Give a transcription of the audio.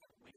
like we